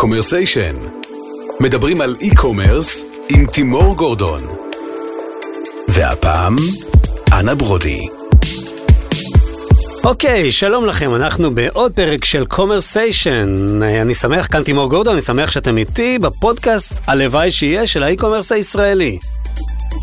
קומרסיישן. מדברים על e-commerce עם תימור גורדון. והפעם, אנה ברודי. אוקיי, שלום לכם, אנחנו בעוד פרק של קומרסיישן. אני שמח, כאן תימור גורדון, אני שמח שאתם איתי בפודקאסט הלוואי שיהיה של ה e-commerce הישראלי.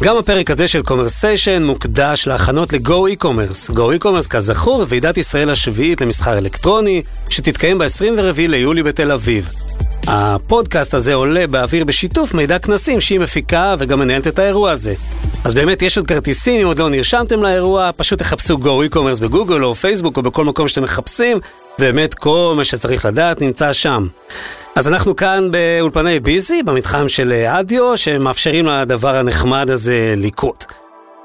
גם הפרק הזה של קומרסיישן מוקדש להכנות ל-Go e-commerce. Go e-commerce, כזכור, ועידת ישראל השביעית למסחר אלקטרוני, שתתקיים ב-24 ליולי בתל אביב. הפודקאסט הזה עולה באוויר בשיתוף מידע כנסים שהיא מפיקה וגם מנהלת את האירוע הזה. אז באמת יש עוד כרטיסים, אם עוד לא נרשמתם לאירוע, פשוט תחפשו Go e-commerce בגוגל או פייסבוק או בכל מקום שאתם מחפשים, ובאמת כל מה שצריך לדעת נמצא שם. אז אנחנו כאן באולפני ביזי, במתחם של אדיו, שמאפשרים לדבר הנחמד הזה לקרות.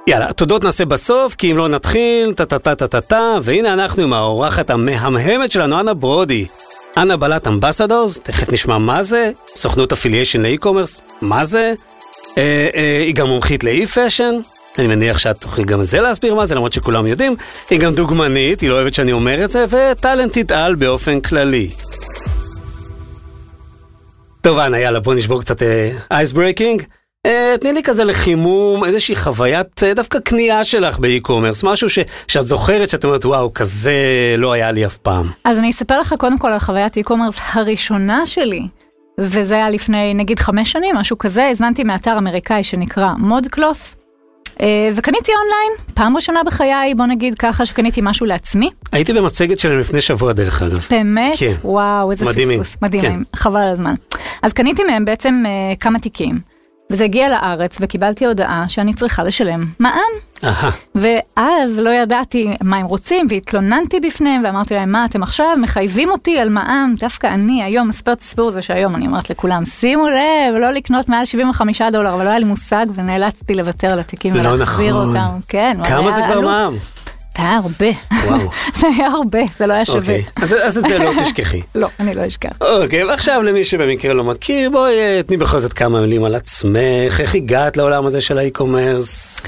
יאללה, תודות נעשה בסוף, כי אם לא נתחיל, טה-טה-טה-טה-טה, והנה אנחנו עם האורחת המהמהמת שלנו, אנה ברודי. אנה בעלת Ambassadors, תכף נשמע מה זה, סוכנות affiliation ל e-commerce, מה זה, אה, אה, היא גם מומחית ל e-fashion, אני מניח שאת תוכלי גם זה להסביר מה זה, למרות שכולם יודעים, היא גם דוגמנית, היא לא אוהבת שאני אומר את זה, וטאלנטית על באופן כללי. טוב, אנה, יאללה, בוא נשבור קצת ice אה, breaking. אה, תני לי כזה לחימום, איזושהי חוויית אה, דווקא קנייה שלך ב e-commerce, משהו ש, שאת זוכרת שאת אומרת, וואו, כזה לא היה לי אף פעם. אז אני אספר לך קודם כל על חוויית e-commerce הראשונה שלי, וזה היה לפני נגיד חמש שנים, משהו כזה, הזמנתי מאתר אמריקאי שנקרא ModCloth. אה, וקניתי אונליין, פעם ראשונה בחיי, בוא נגיד ככה, שקניתי משהו לעצמי. הייתי במצגת שלהם לפני שבוע דרך אגב. באמת? כן. וואו, איזה מדהימים. פספוס. מדהימים, כן. חבל על הזמן. אז קניתי מהם בעצם אה, כמה תיקים, וזה הגיע לארץ, וקיבלתי הודעה שאני צריכה לשלם מע"מ. ואז לא ידעתי מה הם רוצים, והתלוננתי בפניהם, ואמרתי להם, מה אתם עכשיו מחייבים אותי על מע"מ? דווקא אני היום מספר את הסיפור הזה שהיום אני אומרת לכולם, שימו לב, לא לקנות מעל 75 דולר, אבל לא היה לי מושג, ונאלצתי לוותר על התיקים לא ולהחזיר נכון. אותם. כן, כמה זה כבר. מע"מ? זה היה הרבה. וואו. זה היה הרבה, זה לא היה שווה. אוקיי, אז אז את זה לא תשכחי. לא, אני לא אשכח. אוקיי, ועכשיו למי שבמקרה לא מכיר, בואי אה, תני בכל זאת כמה מילים על עצמך, איך הגעת לעולם הזה של האי-קומרס.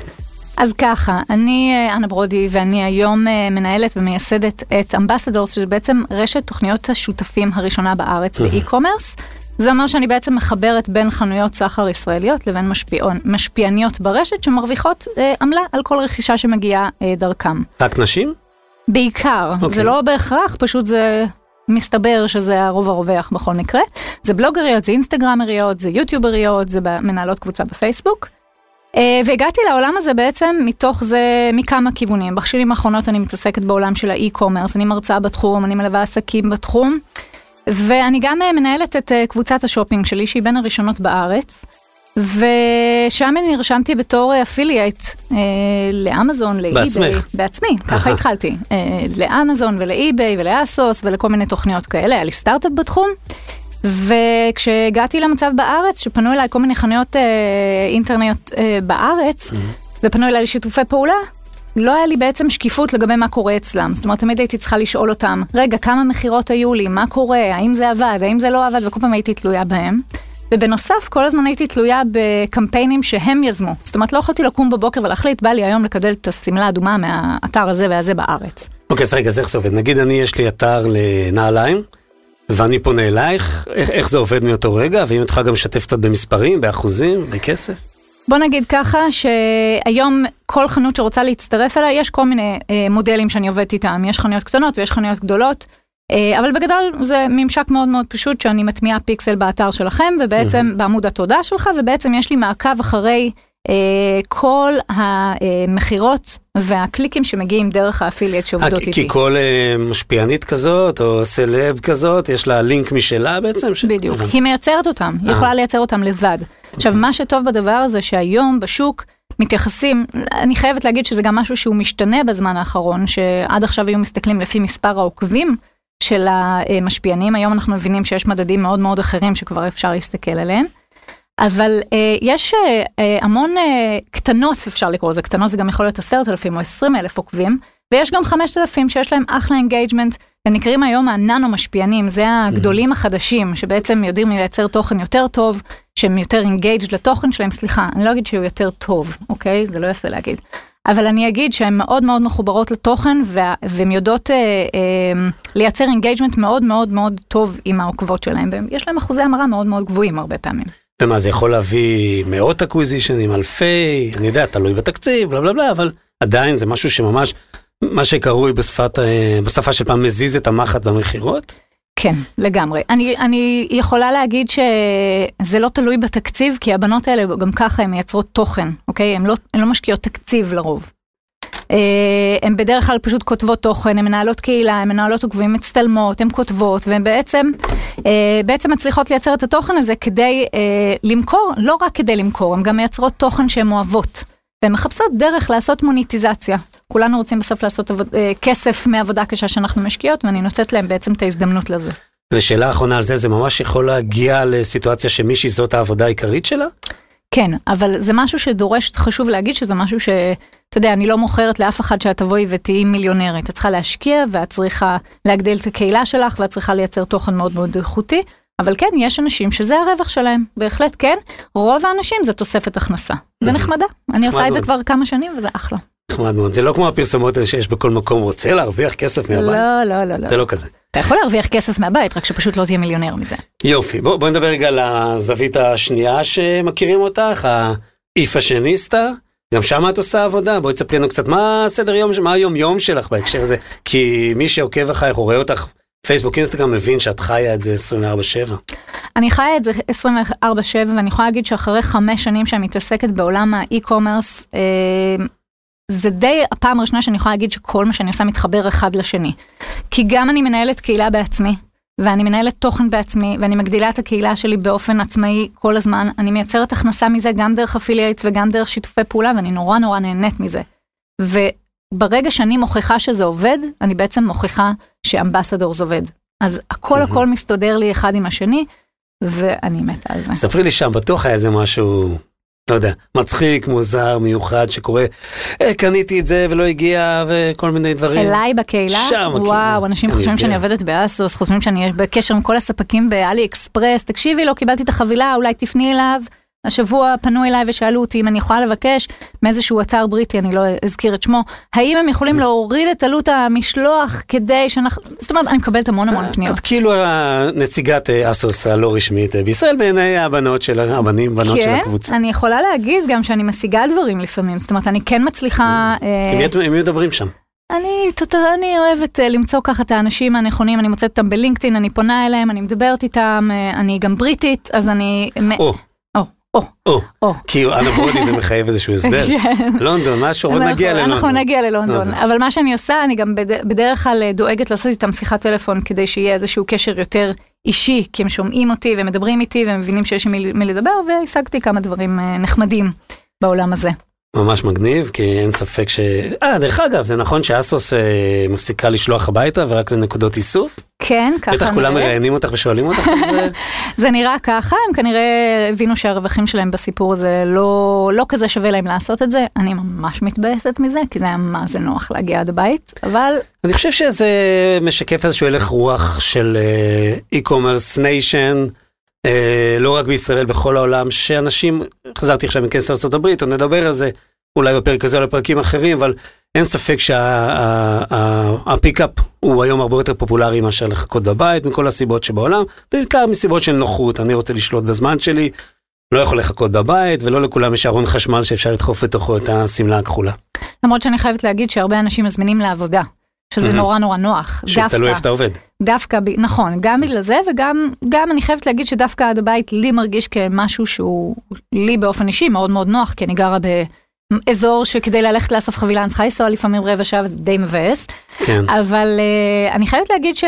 אז ככה, אני אה, אנה ברודי ואני היום אה, מנהלת ומייסדת את אמבסדורס, שזה בעצם רשת תוכניות השותפים הראשונה בארץ באי-קומרס. זה אומר שאני בעצם מחברת בין חנויות סחר ישראליות לבין משפיעון, משפיעניות ברשת שמרוויחות אה, עמלה על כל רכישה שמגיעה אה, דרכם. רק נשים? בעיקר, אוקיי. זה לא בהכרח, פשוט זה מסתבר שזה הרוב הרווח בכל מקרה. זה בלוגריות, זה אינסטגרמריות, זה יוטיובריות, זה מנהלות קבוצה בפייסבוק. אה, והגעתי לעולם הזה בעצם מתוך זה מכמה כיוונים. בשנים האחרונות אני מתעסקת בעולם של ה e-commerce, אני מרצה בתחום, אני מלווה עסקים בתחום, ואני גם אה, מנהלת את אה, קבוצת השופינג שלי, שהיא בין הראשונות בארץ. ושם אני נרשמתי בתור affiliate אה, לאמזון, לאי-ביי. בעצמך? בעצמי, ככה. התחלתי. אה, לאמזון ולאי-ביי ולאסוס ולכל מיני תוכניות כאלה, היה לי סטארט-אפ בתחום. וכשהגעתי למצב בארץ, שפנו אליי כל מיני חנויות אה, אינטרנט אה, בארץ, ופנו אליי לשיתופי פעולה, לא היה לי בעצם שקיפות לגבי מה קורה אצלם. זאת אומרת, תמיד הייתי צריכה לשאול אותם, רגע, כמה מכירות היו לי, מה קורה, האם זה עבד, האם זה לא עבד, וכל פעם הייתי תלויה בהם. ובנוסף, כל הזמן הייתי תלויה בקמפיינים שהם יזמו. זאת אומרת, לא יכולתי לקום בבוקר ולהחליט, בא לי היום לקדל את השמלה האדומה מהאתר הזה והזה בארץ. אוקיי, אז רגע, אז איך זה עובד? נגיד אני, יש לי אתר לנעליים, ואני פונה אלייך, איך, איך זה עובד מאותו רגע? ואם את יכולה גם לשתף קצת במספרים, באחוזים, בכסף? בוא נגיד ככה, שהיום כל חנות שרוצה להצטרף אליי, יש כל מיני אה, מודלים שאני עובדת איתם. יש חנויות קטנות ויש חנויות גדולות, אה, אבל בגדול זה ממשק מאוד מאוד פשוט שאני מטמיעה פיקסל באתר שלכם, ובעצם בעמוד התודה שלך, ובעצם יש לי מעקב אחרי כל המכירות והקליקים שמגיעים דרך ה affiliate אה, שעובדות כי- איתי. כי כל אה, משפיענית כזאת, או סלב כזאת, יש לה לינק משלה בעצם? בדיוק. היא מייצרת אותם, היא אה. יכולה לייצר אותם לבד. עכשיו, מה שטוב בדבר הזה שהיום בשוק מתייחסים, אני חייבת להגיד שזה גם משהו שהוא משתנה בזמן האחרון, שעד עכשיו היו מסתכלים לפי מספר העוקבים של המשפיענים, היום אנחנו מבינים שיש מדדים מאוד מאוד אחרים שכבר אפשר להסתכל עליהם. אבל אה, יש אה, אה, המון אה, קטנות, אפשר לקרוא לזה קטנות, זה גם יכול להיות עשרת אלפים או עשרים אלף עוקבים, ויש גם חמשת אלפים שיש להם אחלה engagement, הם נקראים היום הננו משפיענים, זה הגדולים החדשים, שבעצם יודעים לייצר תוכן יותר טוב, שהם יותר engaged לתוכן שלהם, סליחה, אני לא אגיד שהוא יותר טוב, אוקיי? זה לא יפה להגיד. אבל אני אגיד שהן מאוד מאוד מחוברות לתוכן, והן יודעות אה, אה, לייצר engagement מאוד מאוד מאוד טוב עם העוקבות שלהן, ויש להן אחוזי המרה מאוד מאוד גבוהים הרבה פעמים. ומה, זה יכול להביא מאות acquisitionים, אלפי, אני יודע, תלוי בתקציב, בלה בלה בלה, אבל עדיין זה משהו שממש, מה שקרוי בשפת, אה, בשפה של פעם, מזיז את המחט במכירות? כן, לגמרי. אני, אני יכולה להגיד שזה לא תלוי בתקציב, כי הבנות האלה גם ככה הן מייצרות תוכן, אוקיי? הן לא, לא משקיעות תקציב לרוב. הן בדרך כלל פשוט כותבות תוכן, הן מנהלות קהילה, הן מנהלות עוקבים, מצטלמות, הן כותבות, והן בעצם, בעצם מצליחות לייצר את התוכן הזה כדי למכור, לא רק כדי למכור, הן גם מייצרות תוכן שהן אוהבות. והן מחפשות דרך לעשות מוניטיזציה. כולנו רוצים בסוף לעשות עבוד, אה, כסף מעבודה קשה שאנחנו משקיעות, ואני נותנת להם בעצם את ההזדמנות לזה. ושאלה אחרונה על זה, זה ממש יכול להגיע לסיטואציה שמישהי זאת העבודה העיקרית שלה? כן, אבל זה משהו שדורש, חשוב להגיד שזה משהו ש... אתה יודע, אני לא מוכרת לאף אחד שאת תבואי ותהיי מיליונרית. את צריכה להשקיע ואת צריכה להגדיל את הקהילה שלך ואת צריכה לייצר תוכן מאוד מאוד איכותי. אבל כן, יש אנשים שזה הרווח שלהם, בהחלט כן. רוב האנשים זה תוספת הכנסה. זה נחמדה. אני עושה את זה כבר כמה שנים וזה אחלה. נחמד מאוד. זה לא כמו הפרסומות האלה שיש בכל מקום, רוצה להרוויח כסף מהבית. לא, לא, לא, לא. זה לא כזה. אתה יכול להרוויח כסף מהבית, רק שפשוט לא תהיה מיליונר מזה. יופי, בוא, בוא נדבר רגע על הזווית השנייה שמכירים אותך, האיפשניסטה. גם שם את עושה עבודה, בואי תספרי לנו קצת מה הסדר יום, מה היום יום שלך בהקשר הזה, כי מי שעוקב אחריך או רואה אותך פייסבוק אינסטגרם מבין שאת חיה את זה 24/7. אני חיה את זה 24/7 ואני יכולה להגיד שאחרי חמש שנים שאני מתעסקת בעולם ה e-commerce, אה, זה די הפעם הראשונה שאני יכולה להגיד שכל מה שאני עושה מתחבר אחד לשני. כי גם אני מנהלת קהילה בעצמי, ואני מנהלת תוכן בעצמי, ואני מגדילה את הקהילה שלי באופן עצמאי כל הזמן. אני מייצרת הכנסה מזה גם דרך affiliates וגם דרך שיתופי פעולה, ואני נורא נורא נהנית מזה. וברגע שאני מוכיחה שזה עובד, אני בעצם מוכיחה שאמבסדורס עובד. אז הכל הכל מסתדר לי אחד עם השני, ואני מתה על זה. ספרי לי שם, בטוח היה איזה משהו, לא יודע, מצחיק, מוזר, מיוחד, שקורה, אה, קניתי את זה ולא הגיע, וכל מיני דברים. אליי בקהילה? שם, וואו, וואו, אנשים חושבים שאני עובדת באסוס, חושבים שאני בקשר עם כל הספקים באלי אקספרס, תקשיבי, לא קיבלתי את החבילה, אולי תפני אליו. השבוע פנו אליי ושאלו אותי אם אני יכולה לבקש מאיזשהו אתר בריטי, אני לא אזכיר את שמו, האם הם יכולים להוריד את עלות המשלוח כדי שאנחנו, זאת אומרת, אני מקבלת המון המון פניות. את כאילו הנציגת אסוס הלא רשמית בישראל בעיני הבנות של הבנים, בנות של הקבוצה. כן, אני יכולה להגיד גם שאני משיגה דברים לפעמים, זאת אומרת, אני כן מצליחה... עם מי מדברים שם? אני, אני אוהבת למצוא ככה את האנשים הנכונים, אני מוצאת אותם בלינקדאין, אני פונה אליהם, אני מדברת איתם, אני גם בריטית, אז אני... או. או, או, כי אנבודי זה מחייב איזשהו הסבר. לונדון, משהו, עוד נגיע ללונדון. אנחנו נגיע ללונדון, אבל מה שאני עושה, אני גם בדרך כלל דואגת לעשות איתם שיחת טלפון כדי שיהיה איזשהו קשר יותר אישי, כי הם שומעים אותי ומדברים איתי והם מבינים שיש עם מי לדבר, והשגתי כמה דברים נחמדים בעולם הזה. ממש מגניב, כי אין ספק ש... אה, דרך אגב, זה נכון שאסוס אה, מפסיקה לשלוח הביתה ורק לנקודות איסוף? כן, ככה נראה. בטח כולם מראיינים אותך ושואלים אותך על זה. זה נראה ככה, הם כנראה הבינו שהרווחים שלהם בסיפור הזה לא, לא כזה שווה להם לעשות את זה. אני ממש מתבאסת מזה, כי זה היה מה זה נוח להגיע עד הבית, אבל... אני חושב שזה משקף איזשהו הלך רוח של e-commerce nation. Uh, לא רק בישראל, בכל העולם, שאנשים, חזרתי עכשיו מכנס ארה"ב, עוד נדבר על זה, אולי בפרק הזה או לפרקים אחרים, אבל אין ספק שהפיקאפ הוא היום הרבה יותר פופולרי מאשר לחכות בבית, מכל הסיבות שבעולם, בעיקר מסיבות של נוחות, אני רוצה לשלוט בזמן שלי, לא יכול לחכות בבית, ולא לכולם יש ארון חשמל שאפשר לדחוף לתוכו את השמלה הכחולה. למרות שאני חייבת להגיד שהרבה אנשים מזמינים לעבודה. שזה mm-hmm. נורא נורא נוח. שוב, תלוי איפה אתה עובד. דווקא, נכון, גם בגלל זה וגם גם אני חייבת להגיד שדווקא עד הבית לי מרגיש כמשהו שהוא לי באופן אישי מאוד מאוד נוח, כי אני גרה ב... אזור שכדי ללכת לאסוף חבילה אני צריכה לנסוע לפעמים רבע שעה וזה די מבאס. כן. אבל uh, אני חייבת להגיד ש,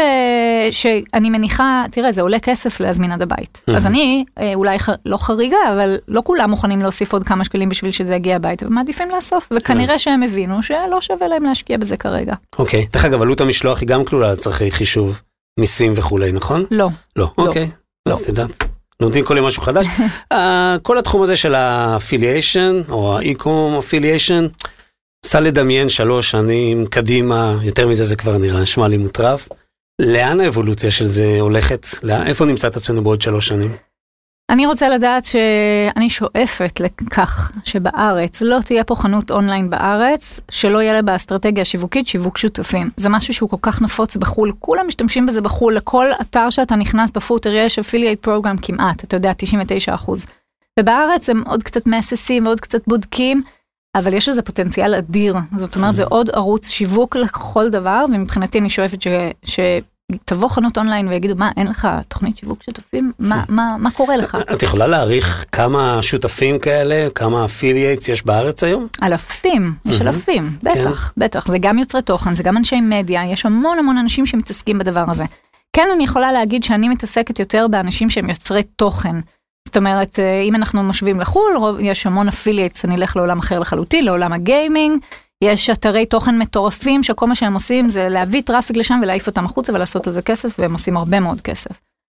שאני מניחה, תראה זה עולה כסף להזמין עד הבית. Mm-hmm. אז אני uh, אולי ח, לא חריגה אבל לא כולם מוכנים להוסיף עוד כמה שקלים בשביל שזה יגיע הביתה ומעדיפים לאסוף וכנראה שהם הבינו שלא שווה להם להשקיע בזה כרגע. אוקיי, דרך אגב עלות המשלוח היא גם כלולה לצרכי חישוב מיסים וכולי נכון? לא. לא, אוקיי. לא. אז תדעת. לומדים כל יום משהו חדש. uh, כל התחום הזה של ה affiliation, או ה e-com affiliation, סע לדמיין שלוש שנים קדימה, יותר מזה זה כבר נראה, נשמע לי מוטרף. לאן האבולוציה של זה הולכת? לא, איפה נמצא את עצמנו בעוד שלוש שנים? אני רוצה לדעת שאני שואפת לכך שבארץ לא תהיה פה חנות אונליין בארץ שלא יהיה לה באסטרטגיה שיווקית שיווק שותפים. זה משהו שהוא כל כך נפוץ בחו"ל, כולם משתמשים בזה בחו"ל, לכל אתר שאתה נכנס ב footer יש affiliate program כמעט, אתה יודע, 99 אחוז. ובארץ הם עוד קצת מהססים ועוד קצת בודקים, אבל יש לזה פוטנציאל אדיר. זאת אומרת, זה עוד ערוץ שיווק לכל דבר, ומבחינתי אני שואפת ש... ש... תבוא חנות אונליין ויגידו מה אין לך תוכנית שיווק שותפים מה מה מה קורה לך. את יכולה להעריך כמה שותפים כאלה כמה affiliates יש בארץ היום? אלפים יש אלפים בטח בטח זה גם יוצרי תוכן זה גם אנשי מדיה יש המון המון אנשים שמתעסקים בדבר הזה. כן אני יכולה להגיד שאני מתעסקת יותר באנשים שהם יוצרי תוכן. זאת אומרת אם אנחנו משווים לחו"ל יש המון affiliates אני אלך לעולם אחר לחלוטין לעולם ה gaming. יש אתרי תוכן מטורפים שכל מה שהם עושים זה להביא traffic לשם ולהעיף אותם החוצה ולעשות על זה כסף והם עושים הרבה מאוד כסף.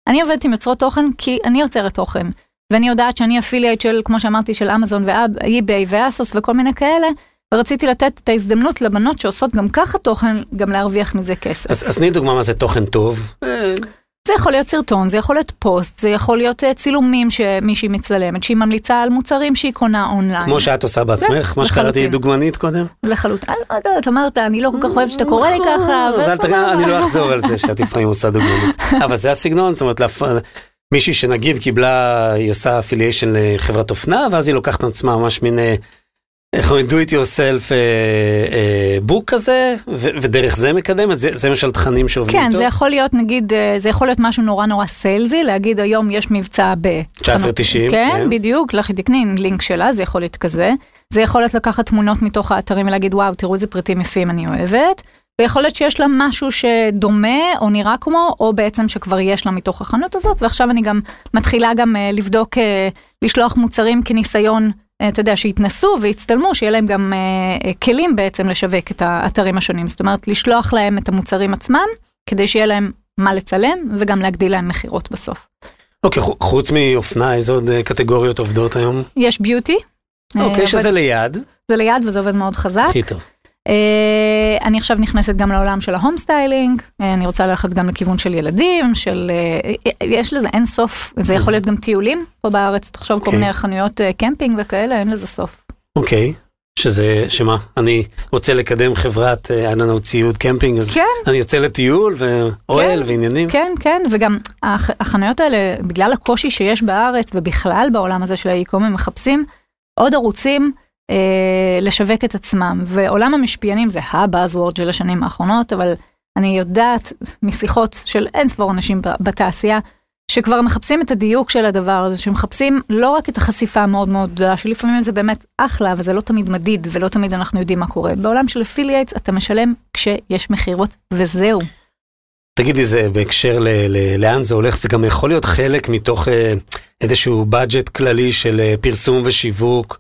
אני עובדת עם יוצרות תוכן כי אני יוצרת תוכן ואני יודעת שאני affiliate של כמו שאמרתי של אמזון ואי-ביי ואסוס וכל מיני כאלה ורציתי לתת את ההזדמנות לבנות שעושות גם ככה תוכן גם להרוויח מזה כסף. אז תני דוגמה מה זה תוכן טוב. זה יכול להיות סרטון, זה יכול להיות פוסט, זה יכול להיות צילומים שמישהי מצלמת, שהיא ממליצה על מוצרים שהיא קונה אונליין. כמו שאת עושה בעצמך, מה שקראתי דוגמנית קודם? לחלוטין. את אמרת, אני לא כל כך אוהבת שאתה קורא לי ככה. אני לא אחזור על זה שאת לפעמים עושה דוגמנית. אבל זה הסגנון, זאת אומרת, מישהי שנגיד קיבלה, היא עושה אפיליישן לחברת אופנה, ואז היא לוקחת עצמה ממש מין... איך אומרים, do it yourself בוק כזה, ודרך זה מקדמת, זה למשל תכנים שעובדים טוב. כן, זה יכול להיות נגיד, זה יכול להיות משהו נורא נורא סיילזי, להגיד היום יש מבצע ב... 1990. כן, בדיוק, לכי תקני לינק שלה, זה יכול להיות כזה. זה יכול להיות לקחת תמונות מתוך האתרים ולהגיד וואו, תראו איזה פריטים יפים אני אוהבת. ויכול להיות שיש לה משהו שדומה או נראה כמו, או בעצם שכבר יש לה מתוך החנות הזאת, ועכשיו אני גם מתחילה גם לבדוק, לשלוח מוצרים כניסיון. אתה יודע, שיתנסו ויצטלמו, שיהיה להם גם אה, כלים בעצם לשווק את האתרים השונים. זאת אומרת, לשלוח להם את המוצרים עצמם, כדי שיהיה להם מה לצלם, וגם להגדיל להם מכירות בסוף. אוקיי, חוץ מאופנה, איזה עוד קטגוריות עובדות היום? יש beauty. אוקיי, שזה ליד. זה ליד וזה עובד מאוד חזק. הכי טוב. Uh, אני עכשיו נכנסת גם לעולם של ה home styling, uh, אני רוצה ללכת גם לכיוון של ילדים, של, uh, יש לזה אין סוף, זה יכול להיות גם טיולים פה בארץ, תחשוב okay. כל מיני חנויות קמפינג וכאלה, אין לזה סוף. אוקיי, okay. שזה, שמה, אני רוצה לקדם חברת, היה לנו ציוד קמפינג, אז כן. אני יוצא לטיול ואוהל כן, ועניינים. כן, כן, וגם הח, החנויות האלה, בגלל הקושי שיש בארץ ובכלל בעולם הזה של האי-קומי, מחפשים עוד ערוצים. אה, לשווק את עצמם, ועולם המשפיענים זה ה buzzword של השנים האחרונות, אבל אני יודעת משיחות של אין ספור אנשים בתעשייה, שכבר מחפשים את הדיוק של הדבר הזה, שמחפשים לא רק את החשיפה המאוד מאוד גדולה, שלפעמים זה באמת אחלה, אבל זה לא תמיד מדיד, ולא תמיד אנחנו יודעים מה קורה. בעולם של affiliates אתה משלם כשיש מכירות, וזהו. תגידי, זה בהקשר ל- ל- לאן זה הולך, זה גם יכול להיות חלק מתוך אה, איזשהו בדג'ט כללי של אה, פרסום ושיווק.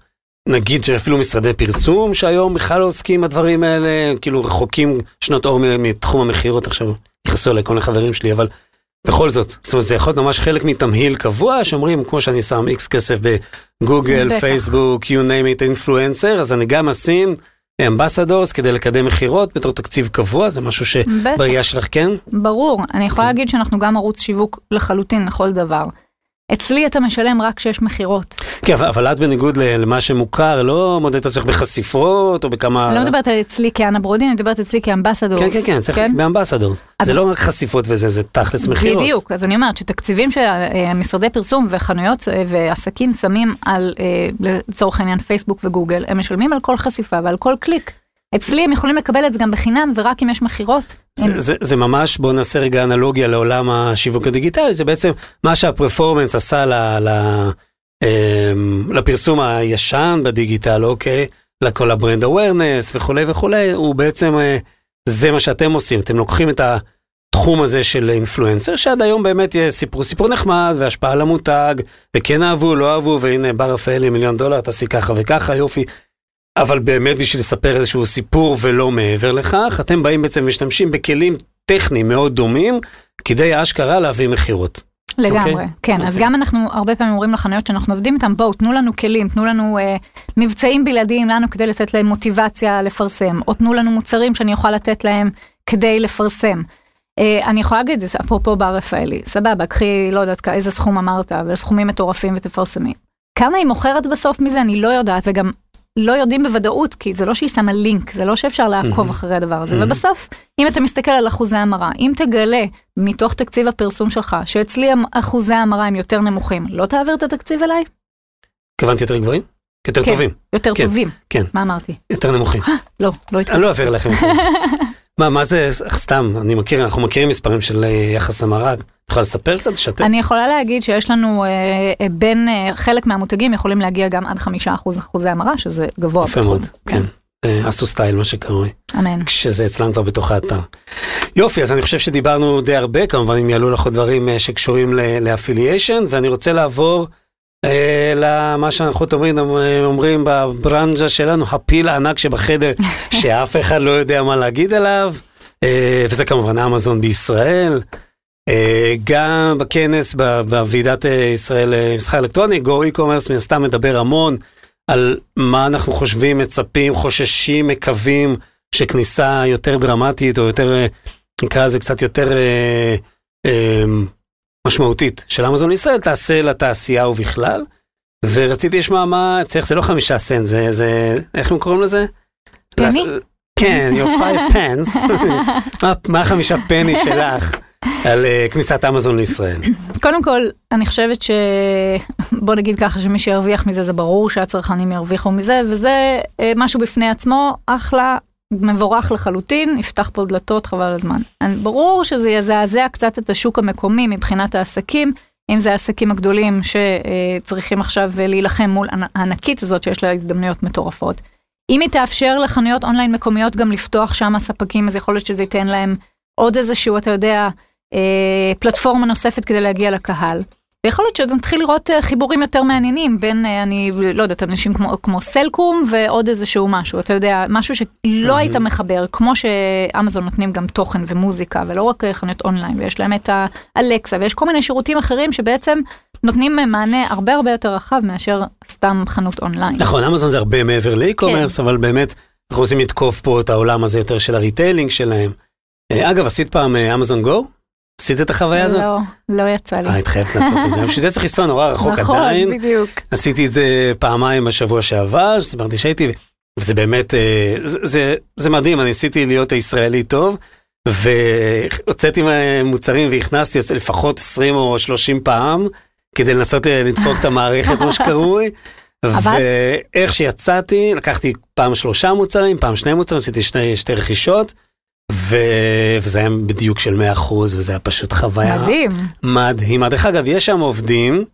נגיד שאפילו משרדי פרסום שהיום בכלל לא עוסקים בדברים האלה, כאילו רחוקים שנות אור מתחום המכירות עכשיו, נכנסו אליי כל מיני חברים שלי, אבל בכל זאת, זאת אומרת זה יכול להיות ממש חלק מתמהיל קבוע, שאומרים כמו שאני שם איקס כסף בגוגל, פייסבוק, you name it, אינפלואנסר, אז אני גם אשים אמבסדורס כדי לקדם מכירות בתור תקציב קבוע, זה משהו שבראייה שלך כן? ברור, אני יכולה כן. להגיד שאנחנו גם ערוץ שיווק לחלוטין לכל דבר. אצלי אתה משלם רק כשיש מכירות. כן, אבל את בניגוד למה שמוכר, לא מודדת עצמך בחשיפות או בכמה... אני לא מדברת על אצלי כאנה ברודין, אני מדברת אצלי כאמבסדורס. כן, כן, כן, צריך כן? באמבסדורס. זה לא רק חשיפות וזה, זה תכלס מכירות. בדיוק, אז אני אומרת שתקציבים שמשרדי פרסום וחנויות אה, ועסקים שמים על, אה, לצורך העניין, פייסבוק וגוגל, הם משלמים על כל חשיפה ועל כל קליק. אצלי הם יכולים לקבל את זה גם בחינם ורק אם יש מכירות. זה, זה, זה ממש, בוא נעשה רגע אנלוגיה לעולם השיווק הדיגיטלי, זה בעצם מה שה performance עשה ל, ל, אמ, לפרסום הישן בדיגיטל, אוקיי? לכל ה brand awareness וכולי וכולי, הוא בעצם, אה, זה מה שאתם עושים, אתם לוקחים את התחום הזה של influencer, שעד היום באמת סיפרו סיפור נחמד והשפעה על המותג, וכן אהבו, לא אהבו, והנה בר רפאלי מיליון דולר, תעשי ככה וככה, יופי. אבל באמת בשביל לספר איזשהו סיפור ולא מעבר לכך, אתם באים בעצם ומשתמשים בכלים טכניים מאוד דומים, כדי אשכרה להביא מכירות. לגמרי, okay? אוקיי? כן, okay. אז אוקיי. גם אנחנו הרבה פעמים אומרים לחנויות שאנחנו עובדים איתם, בואו תנו לנו כלים, תנו לנו אה, מבצעים בלעדיים לנו כדי לתת להם מוטיבציה לפרסם, או תנו לנו מוצרים שאני אוכל לתת להם כדי לפרסם. אה, אני יכולה להגיד, אפרופו בר רפאלי, סבבה, קחי, לא יודעת איזה סכום אמרת, אבל סכומים מטורפים ותפרסמי. כמה היא מוכרת בסוף מזה, אני לא יודעת, וגם לא יודעים בוודאות, כי זה לא שהיא שמה לינק, זה לא שאפשר לעקוב אחרי הדבר הזה. ובסוף, אם אתה מסתכל על אחוזי המרה, אם תגלה מתוך תקציב הפרסום שלך, שאצלי אחוזי המרה הם יותר נמוכים, לא תעביר את התקציב אליי? התכוונתי יותר גבוהים? יותר כן, טובים. יותר כן, טובים. כן. מה אמרתי? יותר נמוכים. לא, לא התכוונתי. אני לא אעביר לכם. מה, מה זה, סתם, אני מכיר, אנחנו מכירים מספרים של אה, יחס המרה. את יכולה לספר קצת, לשתף? אני יכולה להגיד שיש לנו אה, אה, בין, אה, חלק מהמותגים יכולים להגיע גם עד חמישה אחוז אחוזי המרה, שזה גבוה. יפה. מאוד, כן. אה, עשו סטייל, מה שקרוי. אמן. כשזה אצלם כבר בתוך האתר. יופי, אז אני חושב שדיברנו די הרבה, כמובן אם יעלו לך עוד דברים שקשורים לאפיליישן, ואני רוצה לעבור אה, למה שאנחנו תמיד אומרים בברנז'ה שלנו, הפיל הענק שבחדר, שאף אחד לא יודע מה להגיד עליו, אה, וזה כמובן אמזון בישראל. אה, גם בכנס, בוועידת ישראל למסחר אלקטרוני, גו אי-קומרס מן הסתם מדבר המון על מה אנחנו חושבים, מצפים, חוששים, מקווים, שכניסה יותר דרמטית או יותר, נקרא לזה קצת יותר משמעותית של אמזון לישראל תעשה לתעשייה ובכלל. ורציתי לשמוע מה צריך, זה לא חמישה סנט, זה, זה, איך הם קוראים לזה? פני? כן, your five pence. מה, מה החמישה פני שלך על uh, כניסת אמזון לישראל? קודם כל, אני חושבת ש... בוא נגיד ככה, שמי שירוויח מזה זה ברור שהצרכנים ירוויחו מזה, וזה אה, משהו בפני עצמו, אחלה, מבורך לחלוטין, יפתח פה דלתות חבל הזמן. ברור שזה יזעזע קצת את השוק המקומי מבחינת העסקים, אם זה העסקים הגדולים שצריכים עכשיו להילחם מול הענקית הזאת שיש לה הזדמנויות מטורפות. אם היא תאפשר לחנויות אונליין מקומיות גם לפתוח שם הספקים, אז יכול להיות שזה ייתן להם עוד איזשהו, אתה יודע, אה, פלטפורמה נוספת כדי להגיע לקהל. ויכול להיות שנתחיל לראות אה, חיבורים יותר מעניינים בין, אה, אני לא יודעת, אנשים כמו, כמו סלקום ועוד איזשהו משהו, אתה יודע, משהו שלא היית מחבר, כמו שאמזון נותנים גם תוכן ומוזיקה, ולא רק אה, חנויות אונליין, ויש להם את האלקסה, ויש כל מיני שירותים אחרים שבעצם נותנים מענה הרבה הרבה יותר רחב מאשר סתם חנות אונליין. נכון, אמזון זה הרבה מעבר ל e-commerce, כן. אבל באמת, אנחנו רוצים לתקוף פה את העולם הזה יותר של ה retailing שלהם. אגב, עשית פעם אמזון גו? עשית את החוויה הזאת? לא, לא יצא לי. אה, התחייבת לעשות את זה. בשביל זה צריך לנסוע נורא רחוק נכון, עדיין. נכון, בדיוק. עשיתי את זה פעמיים בשבוע שעבר, שסיפרתי שהייתי, וזה באמת, אה, זה, זה, זה מדהים, אני ניסיתי להיות הישראלי טוב, והוצאתי מוצרים והכנסתי לפחות 20 או 30 פעם, כדי לנסות אה, לדפוק את המערכת, מה שקרוי. ואיך שיצאתי, לקחתי פעם שלושה מוצרים, פעם שני מוצרים, עשיתי שתי רכישות. ו... וזה היה בדיוק של 100% וזה היה פשוט חוויה מדהים. מדהימה. דרך אגב, יש שם עובדים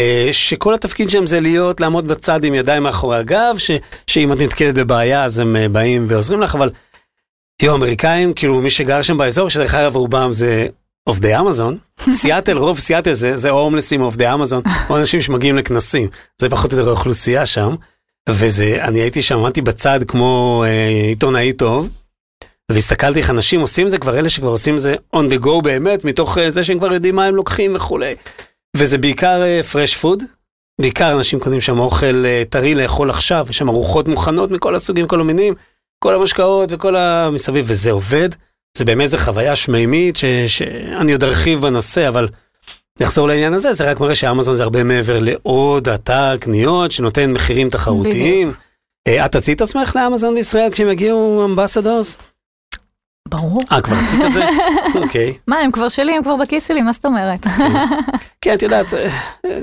אה, שכל התפקיד שלהם זה להיות, לעמוד בצד עם ידיים מאחורי הגב, ש... שאם את נתקלת בבעיה אז הם אה, באים ועוזרים לך, אבל תראו, אמריקאים, כאילו מי שגר שם באזור, שדרך אגב רובם זה עובדי אמזון, סיאטל, רוב סיאטל זה, זה או הומלסים או עובדי אמזון, או אנשים שמגיעים לכנסים, זה פחות או יותר האוכלוסייה שם, וזה, אני הייתי שם, עמדתי בצד כמו אה, עיתונאי טוב. והסתכלתי איך אנשים עושים זה, כבר אלה שכבר עושים זה on the go באמת, מתוך אה, זה שהם כבר יודעים מה הם לוקחים וכולי. וזה בעיקר פרש uh, פוד, בעיקר אנשים קונים שם אוכל uh, טרי לאכול עכשיו, יש שם ארוחות מוכנות מכל הסוגים, כל המינים, כל המשקאות וכל המסביב, וזה עובד. זה באמת זה חוויה שמימית ש, שאני עוד ארחיב בנושא, אבל נחזור לעניין הזה, זה רק מראה שאמזון זה הרבה מעבר לעוד אתר קניות שנותן מחירים תחרותיים. את תציעי את עצמך לאמזון בישראל כשהם יגיעו אמבסדורס? ברור. אה, כבר עשית את זה? אוקיי. מה, הם כבר שלי, הם כבר בכיס שלי, מה זאת אומרת? כן, את יודעת,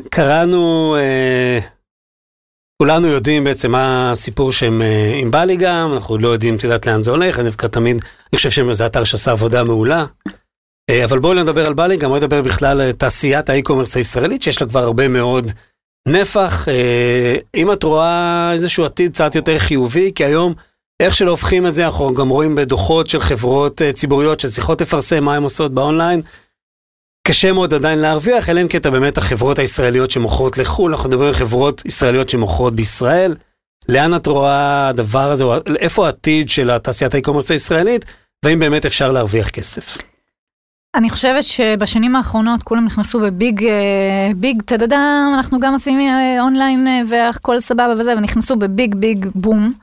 קראנו, אה, כולנו יודעים בעצם מה הסיפור שהם אה, עם בלי גם, אנחנו לא יודעים, את יודעת, לאן זה הולך, אני דווקא תמיד, אני חושב שזה אתר שעשה עבודה מעולה. אה, אבל בואו נדבר על בלי, גם בואו נדבר בכלל על תעשיית האי-קומרס הישראלית, שיש לה כבר הרבה מאוד נפח. אם את רואה איזשהו עתיד קצת יותר חיובי, כי היום, איך שלא הופכים את זה, אנחנו גם רואים בדוחות של חברות uh, ציבוריות שצריכות לפרסם מה הן עושות באונליין. קשה מאוד עדיין להרוויח, אלא אם כן אתה באמת החברות הישראליות שמוכרות לחו"ל, אנחנו מדברים על חברות ישראליות שמוכרות בישראל. לאן את רואה הדבר הזה, איפה העתיד של התעשיית ה e-commerce הישראלית, והאם באמת אפשר להרוויח כסף? אני חושבת שבשנים האחרונות כולם נכנסו ב big, big טדדם, אנחנו גם עושים אונליין והכל סבבה וזה, ונכנסו ב big big boom.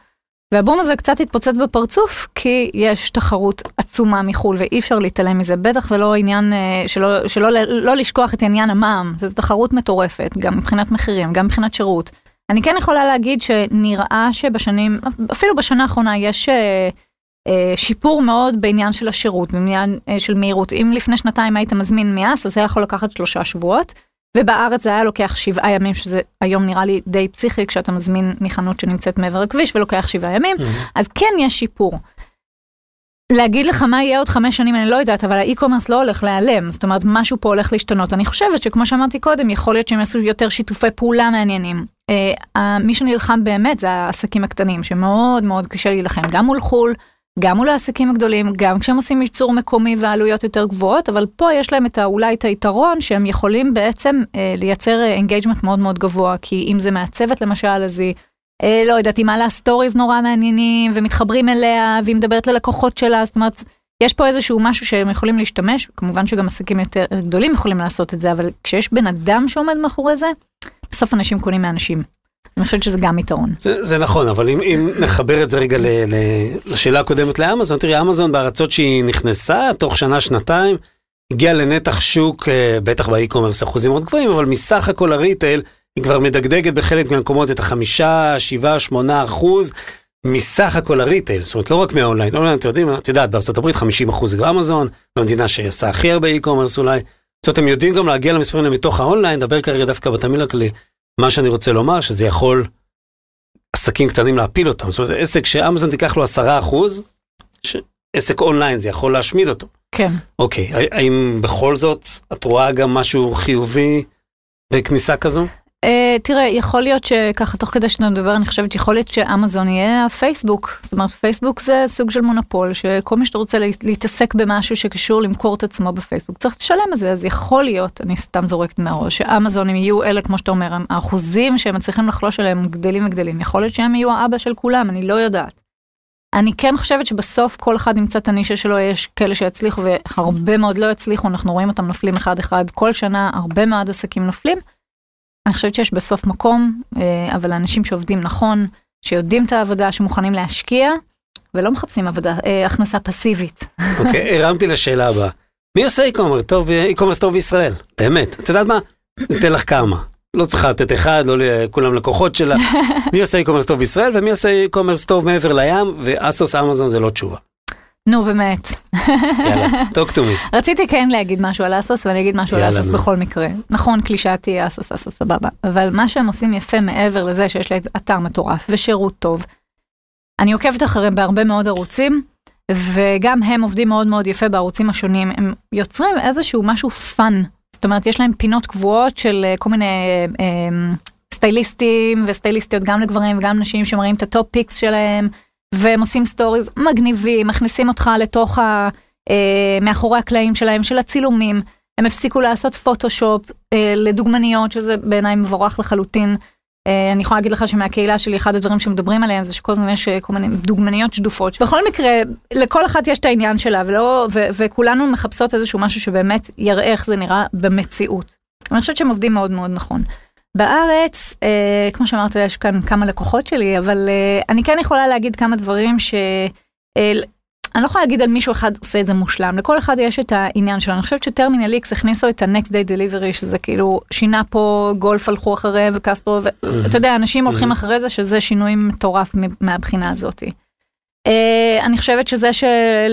והבום הזה קצת התפוצץ בפרצוף, כי יש תחרות עצומה מחו"ל ואי אפשר להתעלם מזה, בטח ולא עניין, אה, שלא, שלא לא לשכוח את עניין המע"מ, זו תחרות מטורפת, גם מבחינת מחירים, גם מבחינת שירות. אני כן יכולה להגיד שנראה שבשנים, אפילו בשנה האחרונה יש אה, אה, שיפור מאוד בעניין של השירות, בעניין של מהירות. אם לפני שנתיים היית מזמין מאס, אז זה יכול לקחת שלושה שבועות. ובארץ זה היה לוקח שבעה ימים, שזה היום נראה לי די פסיכי כשאתה מזמין מחנות שנמצאת מעבר לכביש ולוקח שבעה ימים, mm-hmm. אז כן יש שיפור. להגיד לך מה יהיה עוד חמש שנים אני לא יודעת, אבל האי-קומרס לא הולך להיעלם, זאת אומרת משהו פה הולך להשתנות. אני חושבת שכמו שאמרתי קודם, יכול להיות שהם יעשו יותר שיתופי פעולה מעניינים. אה, מי שנלחם באמת זה העסקים הקטנים, שמאוד מאוד קשה להילחם, גם מול חו"ל, גם מול העסקים הגדולים, גם כשהם עושים ייצור מקומי ועלויות יותר גבוהות, אבל פה יש להם את אולי את היתרון שהם יכולים בעצם אה, לייצר engagement אה, מאוד מאוד גבוה, כי אם זה מעצבת למשל, אז היא, אה, לא יודעת, היא מעלה stories נורא מעניינים, ומתחברים אליה, והיא מדברת ללקוחות שלה, זאת אומרת, יש פה איזשהו משהו שהם יכולים להשתמש, כמובן שגם עסקים יותר גדולים יכולים לעשות את זה, אבל כשיש בן אדם שעומד מאחורי זה, בסוף אנשים קונים מאנשים. אני חושבת שזה גם יתרון. זה, זה נכון, אבל אם, אם נחבר את זה רגע ל, ל, לשאלה הקודמת לאמזון, תראי, אמזון בארצות שהיא נכנסה, תוך שנה-שנתיים, הגיעה לנתח שוק, אה, בטח ב e-commerce אחוזים מאוד גבוהים, אבל מסך הכל ה retail, היא כבר מדגדגת בחלק מהמקומות את החמישה, שבעה, שמונה אחוז. מסך הכל ה retail, זאת אומרת לא רק מהאונליין, אונליין אתם יודעים, ארצות הברית 50 אחוז זה אמזון, במדינה שעושה הכי הרבה e-commerce אולי, זאת אומרת הם יודעים גם להגיע למספרים האלה מתוך האונליין, מדבר כרגע דווקא בתמהיל הכללי, מה שאני רוצה לומר, שזה יכול עסקים קטנים להפיל אותם. זאת אומרת, עסק שאמזון תיקח לו עשרה אחוז, עסק אונליין זה יכול להשמיד אותו. כן. אוקיי, האם בכל זאת את רואה גם משהו חיובי בכניסה כזו? Uh, תראה, יכול להיות שככה תוך כדי שאתה מדבר, אני חושבת שיכול להיות שאמזון יהיה הפייסבוק. זאת אומרת, פייסבוק זה סוג של מונופול, שכל מי שאתה רוצה להתעסק במשהו שקשור למכור את עצמו בפייסבוק, צריך לשלם על זה, אז יכול להיות, אני סתם זורקת מהראש, שאמזון יהיו אלה, כמו שאתה אומר, האחוזים שהם מצליחים לחלוש עליהם גדלים וגדלים. יכול להיות שהם יהיו האבא של כולם, אני לא יודעת. אני כן חושבת שבסוף כל אחד ימצא את הנישה שלו, יש כאלה שיצליחו והרבה מאוד לא יצליחו, אנחנו רואים אותם נופלים אחד אחד, כל שנה הרבה מאוד עסקים נופלים. אני חושבת שיש בסוף מקום, אה, אבל אנשים שעובדים נכון, שיודעים את העבודה, שמוכנים להשקיע, ולא מחפשים עבודה, אה, הכנסה פסיבית. אוקיי, הרמתי לשאלה הבאה. מי עושה e-commerce טוב, e-commerce טוב בישראל? באמת. את יודעת מה? ניתן לך כמה. לא צריכה לתת אחד, לא לכולם לקוחות שלה. מי עושה e-commerce טוב בישראל ומי עושה e-commerce טוב מעבר לים, ואסוס אמזון זה לא תשובה. נו באמת. יאללה, talk to me. רציתי כן להגיד משהו על אסוס ואני אגיד משהו על אסוס בכל מקרה. נכון, קלישאתי אסוס, אסוס סבבה. אבל מה שהם עושים יפה מעבר לזה שיש להם אתר מטורף ושירות טוב. אני עוקבת אחריהם בהרבה מאוד ערוצים, וגם הם עובדים מאוד מאוד יפה בערוצים השונים. הם יוצרים איזשהו משהו fun. זאת אומרת, יש להם פינות קבועות של אה, כל מיני אה, אה, סטייליסטים וסטייליסטיות גם לגברים וגם נשים שמראים את ה top picks שלהם. והם עושים stories מגניבים, מכניסים אותך לתוך ה... אה, מאחורי הקלעים שלהם, של הצילומים. הם הפסיקו לעשות פוטושופ אה, לדוגמניות, שזה בעיניי מבורך לחלוטין. אה, אני יכולה להגיד לך שמהקהילה שלי, אחד הדברים שמדברים עליהם זה שכל הזמן יש כל מיני דוגמניות שדופות. בכל מקרה, לכל אחת יש את העניין שלה, ולא, ו, וכולנו מחפשות איזשהו משהו שבאמת יראה איך זה נראה במציאות. אני חושבת שהם עובדים מאוד מאוד נכון. בארץ, אה, כמו שאמרת, יש כאן כמה לקוחות שלי, אבל אה, אני כן יכולה להגיד כמה דברים ש... אה, אני לא יכולה להגיד על מישהו אחד עושה את זה מושלם, לכל אחד יש את העניין שלו. אני חושבת שטרמינל איקס הכניסו את ה-next day delivery, שזה כאילו שינה פה, גולף הלכו אחריהם וקסטרו, ואתה יודע, אנשים הולכים אחרי זה, שזה שינוי מטורף מהבחינה הזאת. Uh, אני חושבת שזה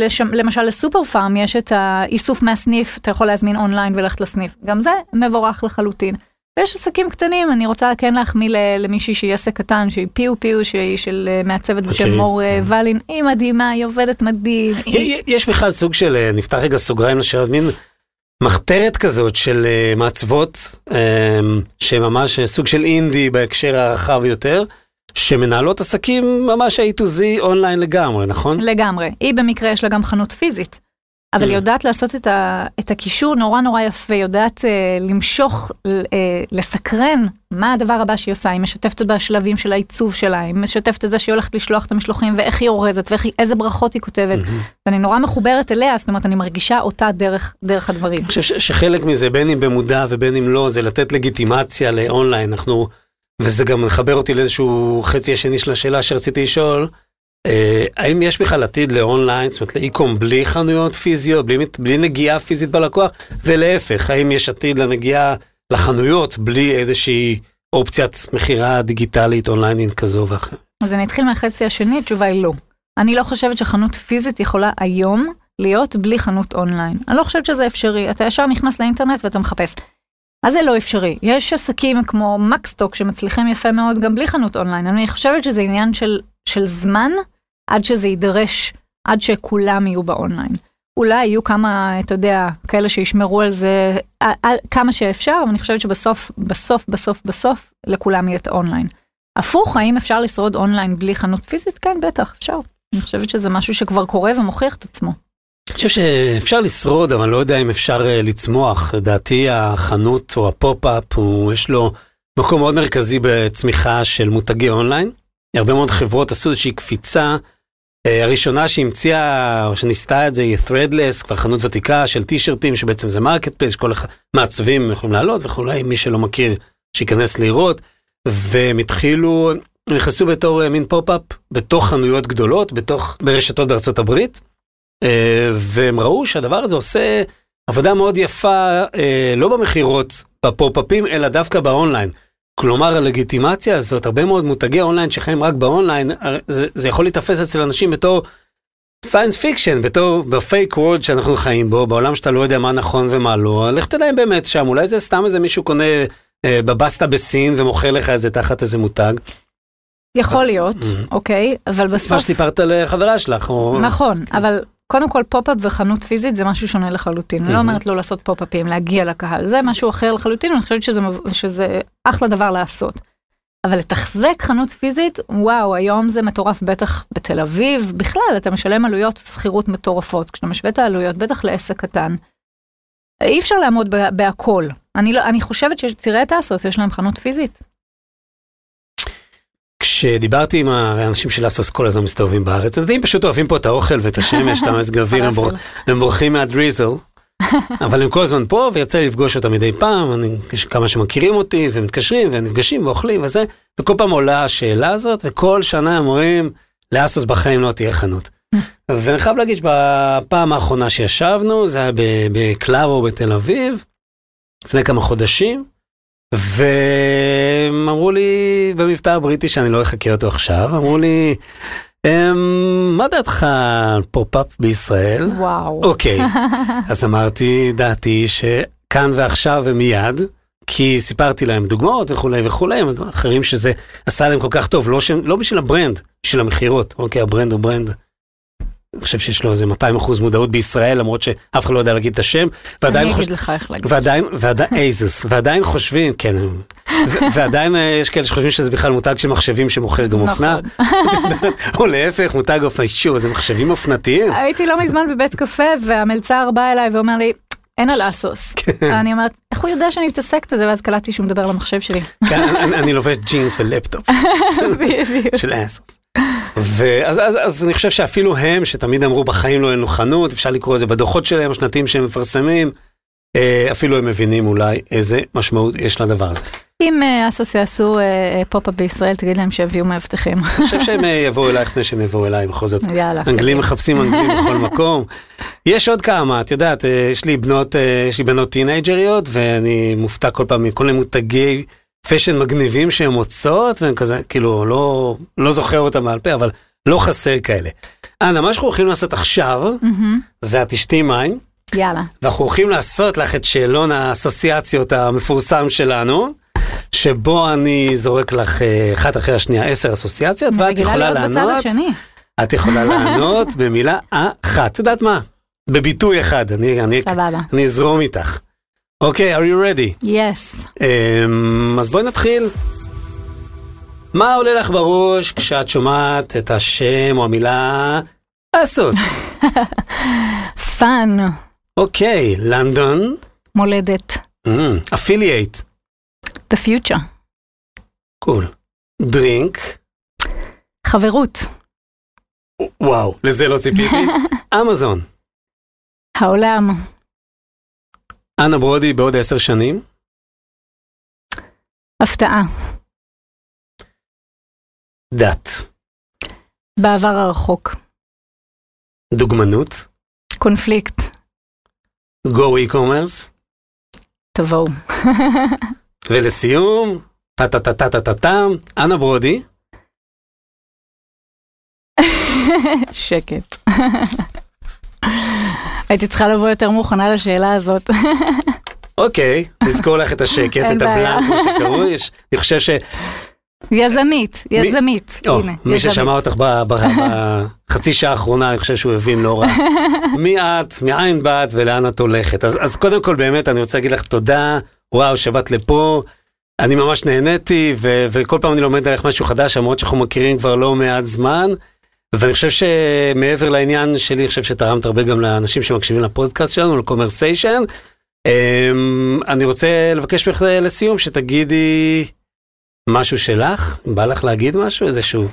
שלמשל לסופר פארם יש את האיסוף מהסניף, אתה יכול להזמין אונליין וללכת לסניף, גם זה מבורך לחלוטין. ויש עסקים קטנים, אני רוצה כן להחמיא למישהי שהיא עסק קטן, שהיא פיו פיו, שהיא של אה, מעצבת בשם אוקיי. מור אה, ולין, היא מדהימה, היא עובדת מדהים. יש בכלל סוג של, אה, נפתח רגע סוגריים לשאלות, מין מחתרת כזאת של מעצבות, שממש סוג של אינדי בהקשר הרחב יותר. שמנהלות עסקים ממש A to Z אונליין לגמרי, נכון? לגמרי. היא במקרה יש לה גם חנות פיזית. אבל היא mm. יודעת לעשות את, ה, את הקישור נורא נורא יפה, יודעת אה, למשוך, אה, לסקרן מה הדבר הבא שהיא עושה, היא משתפת בשלבים של העיצוב שלה, היא משתפת את זה שהיא הולכת לשלוח את המשלוחים ואיך היא אורזת ואיזה ברכות היא כותבת. ואני נורא מחוברת אליה, זאת אומרת אני מרגישה אותה דרך, דרך הדברים. אני חושב שחלק מזה, בין אם במודע ובין אם לא, זה לתת לגיטימציה לאונליין, אנחנו, וזה גם מחבר אותי לאיזשהו חצי השני של השאלה שרציתי לשאול. אה, האם יש בכלל עתיד לאונליין, זאת אומרת לאיקום בלי חנויות פיזיות, בלי, בלי נגיעה פיזית בלקוח, ולהפך, האם יש עתיד לנגיעה לחנויות בלי איזושהי אופציית מכירה דיגיטלית אונליינית כזו ואחרת? אז אני אתחיל מהחצי השני, התשובה היא לא. אני לא חושבת שחנות פיזית יכולה היום להיות בלי חנות אונליין. אני לא חושבת שזה אפשרי, אתה ישר נכנס לאינטרנט ואתה מחפש. אז זה לא אפשרי. יש עסקים כמו מקסטוק שמצליחים יפה מאוד גם בלי חנות אונליין. אני חושבת שזה עניין של, של זמן עד שזה יידרש, עד שכולם יהיו באונליין. אולי יהיו כמה, אתה יודע, כאלה שישמרו על זה כמה שאפשר, אבל אני חושבת שבסוף, בסוף, בסוף, בסוף, לכולם יהיה את האונליין. הפוך, האם אפשר לשרוד אונליין בלי חנות פיזית? כן, בטח, אפשר. אני חושבת שזה משהו שכבר קורה ומוכיח את עצמו. אני חושב שאפשר לשרוד, אבל לא יודע אם אפשר אה, לצמוח. לדעתי החנות או ה pop-up, יש לו מקום מאוד מרכזי בצמיחה של מותגי אונליין. הרבה מאוד חברות עשו איזושהי קפיצה. אה, הראשונה שהמציאה, או שניסתה את זה, היא Threadless, כבר חנות ותיקה של טישרטים, שבעצם זה marketplace, כל מעצבים יכולים לעלות וכולי, מי שלא מכיר, שייכנס לראות. והם התחילו, נכנסו בתור אה, מין pop-up, בתוך חנויות גדולות, בתוך, ברשתות בארצות הברית. אה, והם ראו שהדבר הזה עושה עבודה מאוד יפה, לא במכירות בפופ-אפים, אלא דווקא באונליין. כלומר, הלגיטימציה הזאת, הרבה מאוד מותגי אונליין שחיים רק באונליין, זה, זה יכול להיתפס אצל אנשים בתור science fiction, בתור ב fake world שאנחנו חיים בו, בעולם שאתה לא יודע מה נכון ומה לא, לך תדע אם באמת שם, אולי זה סתם איזה מישהו קונה אה, בבסטה בסין ומוכר לך את זה תחת איזה מותג. יכול אז, להיות, mm-hmm. אוקיי, אבל בסוף... מה שסיפרת לחברה שלך. או... נכון, אבל קודם כל pop-up וחנות פיזית זה משהו שונה לחלוטין. אני לא אומרת לא לעשות פופ-אפים, להגיע לקהל, זה משהו אחר לחלוטין, אני חושבת שזה, שזה אחלה דבר לעשות. אבל לתחזק חנות פיזית, וואו, היום זה מטורף, בטח בתל אביב, בכלל, אתה משלם עלויות שכירות מטורפות, כשאתה משווה את העלויות, בטח לעסק קטן. אי אפשר לעמוד בהכל. אני, לא, אני חושבת שתראה את אסוס, יש להם חנות פיזית. כשדיברתי עם האנשים של אסוס כל הזמן מסתובבים בארץ, הם פשוט אוהבים פה את האוכל ואת השמש, את המזג אוויר, הם בורחים מהדריזל. אבל הם כל הזמן פה ויצא לי לפגוש אותם מדי פעם, אני, כמה שמכירים אותי ומתקשרים ונפגשים ואוכלים וזה, וכל פעם עולה השאלה הזאת וכל שנה הם אומרים לאסוס בחיים לא תהיה חנות. ואני חייב להגיד שבפעם האחרונה שישבנו זה היה בקלארו בתל אביב, לפני כמה חודשים, והם אמרו לי במבטא הבריטי שאני לא אחקר אותו עכשיו, אמרו לי, אמ, מה דעתך על pop-up בישראל? וואו. אוקיי, אז אמרתי דעתי שכאן ועכשיו ומיד, כי סיפרתי להם דוגמאות וכולי וכולי, אחרים שזה עשה להם כל כך טוב, לא, ש... לא בשביל ה brand, בשביל המכירות, אוקיי, ה brand הוא brand אני חושב שיש לו איזה 200 אחוז מודעות בישראל, למרות שאף אחד לא יודע להגיד את השם. אני אגיד לך איך להגיד. ועדיין, ועדיין, איזוס, ועדיין חושבים, כן, ועדיין אה, יש כאלה שחושבים שזה בכלל מותג של מחשבים שמוכר גם אופנה. נכון. או להפך, מותג אופנה, שעושה מחשבים אופנתיים. הייתי לא מזמן בבית קפה, והמלצר בא אליי ואומר לי, אין על אסוס. כן. אני אומרת, איך הוא יודע שאני מתעסקת בזה? ואז קלטתי שהוא מדבר למחשב שלי. כן, אני לובש ג'ינס ולפטופ של אסוס. ואז אז, אז אני חושב שאפילו הם, שתמיד אמרו בחיים לא אין לנו חנות, אפשר לקרוא את זה בדוחות שלהם, השנתיים שהם מפרסמים, אה, אפילו הם מבינים אולי איזה משמעות יש לדבר הזה. אם אה, אסוס יעשו אה, pop-up בישראל, תגיד להם שיביאו מאבטחים. אני חושב שהם יבואו אלייך לפני שהם יבואו אליי, בכל זאת. יאללה. אנגלים מחפשים אנגלים בכל מקום. יש עוד כמה, את יודעת, יש לי בנות, יש לי בנות טינג'ריות, ואני מופתע כל פעם מכל מיני מותגי פשן מגניבים שהן מוצאות, והן כזה, כאילו, לא, לא זוכר אותם בעל פה, אבל לא חסר כאלה. אנה, מה שאנחנו הולכים לעשות עכשיו, mm-hmm. זה את תשתי מים. יאללה. ואנחנו הולכים לעשות לך את שאלון האסוציאציות המפורסם שלנו, שבו אני זורק לך אה, אחת אחרי השנייה עשר אסוציאציות, ואת יכולה לענות. את יכולה לענות במילה אחת. את יודעת מה? בביטוי אחד, אני, אני, אני אזרום איתך. אוקיי, okay, are you ready? Yes. Um, אז בואי נתחיל. מה עולה לך בראש כשאת שומעת את השם או המילה אסוס? פאן. אוקיי, לונדון. מולדת. affiliate. The future. קול. drink. חברות. וואו, לזה לא ציפיתי. אמזון. העולם. אנה ברודי בעוד עשר שנים? הפתעה. דת. בעבר הרחוק. דוגמנות? קונפליקט. Go e-commerce? תבואו. ולסיום, טה-טה-טה-טה-טה-טם, אנה ברודי. שקט. הייתי צריכה לבוא יותר מוכנה לשאלה הזאת. אוקיי, נזכור לך את השקט, את. הבלנק, כמו שקרוי, אני חושב ש... יזמית, יזמית, הנה, מי. ששמע אותך בחצי שעה האחרונה, אני חושב שהוא הבין לא רע. מי את, מאין באת ולאן את הולכת. אז, קודם כל באמת אני רוצה להגיד לך תודה, וואו שבאת לפה. אני ממש נהניתי, וכל פעם אני לומד עליך משהו חדש, למרות שאנחנו מכירים כבר לא מעט זמן. ואני חושב שמעבר לעניין שלי, אני חושב שתרמת הרבה גם לאנשים שמקשיבים לפודקאסט שלנו, לקומרסיישן. אמ, אני רוצה לבקש ממך לסיום שתגידי משהו שלך, בא לך להגיד משהו, איזשהו...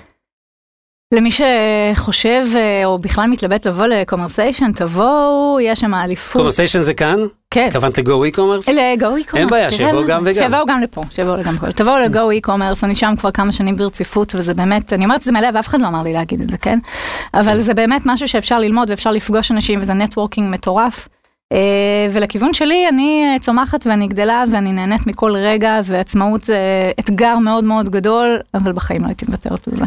למי שחושב אה, או בכלל מתלבט לבוא לקומרסיישן, תבואו, יש שם אליפות. קומרסיישן זה כאן? כן. התכוונת ל Go e-commerce? ל Go e-commerce. אין בעיה, שיבואו גם וגם. שיבואו גם לפה, שיבואו גם לפה. תבואו ל Go e-commerce, אני שם כבר כמה שנים ברציפות, וזה באמת, אני אומרת את זה מלא, ואף אחד לא אמר לי להגיד את זה, כן? אבל זה באמת משהו שאפשר ללמוד ואפשר לפגוש אנשים, וזה networking מטורף. אה, ולכיוון שלי, אני אה, צומחת ואני גדלה ואני נהנית מכל רגע, ועצמאות זה אתגר מאוד מאוד גדול, אבל בחיים לא הייתי מוותרת על זה.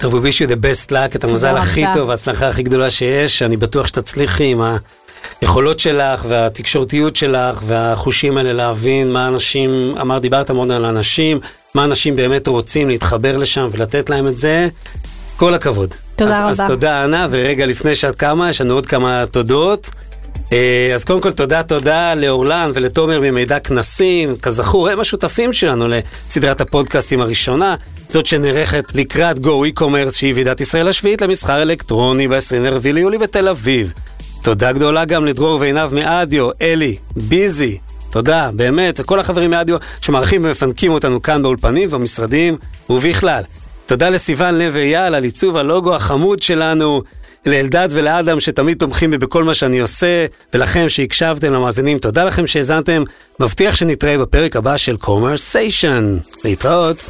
טוב, we wish you the best luck, את המזל הכי. טוב, ההצלחה הכי גדולה שיש, אני בטוח שתצליחי עם היכולות שלך והתקשורתיות שלך והחושים האלה להבין מה אנשים, אמר, דיברת המון על אנשים, מה אנשים באמת רוצים להתחבר לשם ולתת להם את זה. כל הכבוד. תודה אז, רבה. אז תודה, אנה, ורגע לפני שאת קמה, יש לנו עוד כמה תודות. אה, אז קודם כל תודה תודה לאורלן ולתומר ממידע כנסים, כזכור הם השותפים שלנו לסדרת הפודקאסטים הראשונה, זאת שנערכת לקראת Go e-commerce שהיא ועידת ישראל השביעית למסחר אלקטרוני ב-24 ליולי בתל אביב. תודה גדולה גם לדרור ועינב מאדיו, אלי, ביזי, תודה, באמת, וכל החברים מאדיו שמארחים ומפנקים אותנו כאן באולפנים ובמשרדים ובכלל. תודה לסיון לב אייל על עיצוב הלוגו החמוד שלנו, לאלדד ולאדם שתמיד תומכים בי בכל מה שאני עושה, ולכם שהקשבתם למאזינים, תודה לכם שהאזנתם. מבטיח שנתראה בפרק הבא של קומרסיישן. להתראות.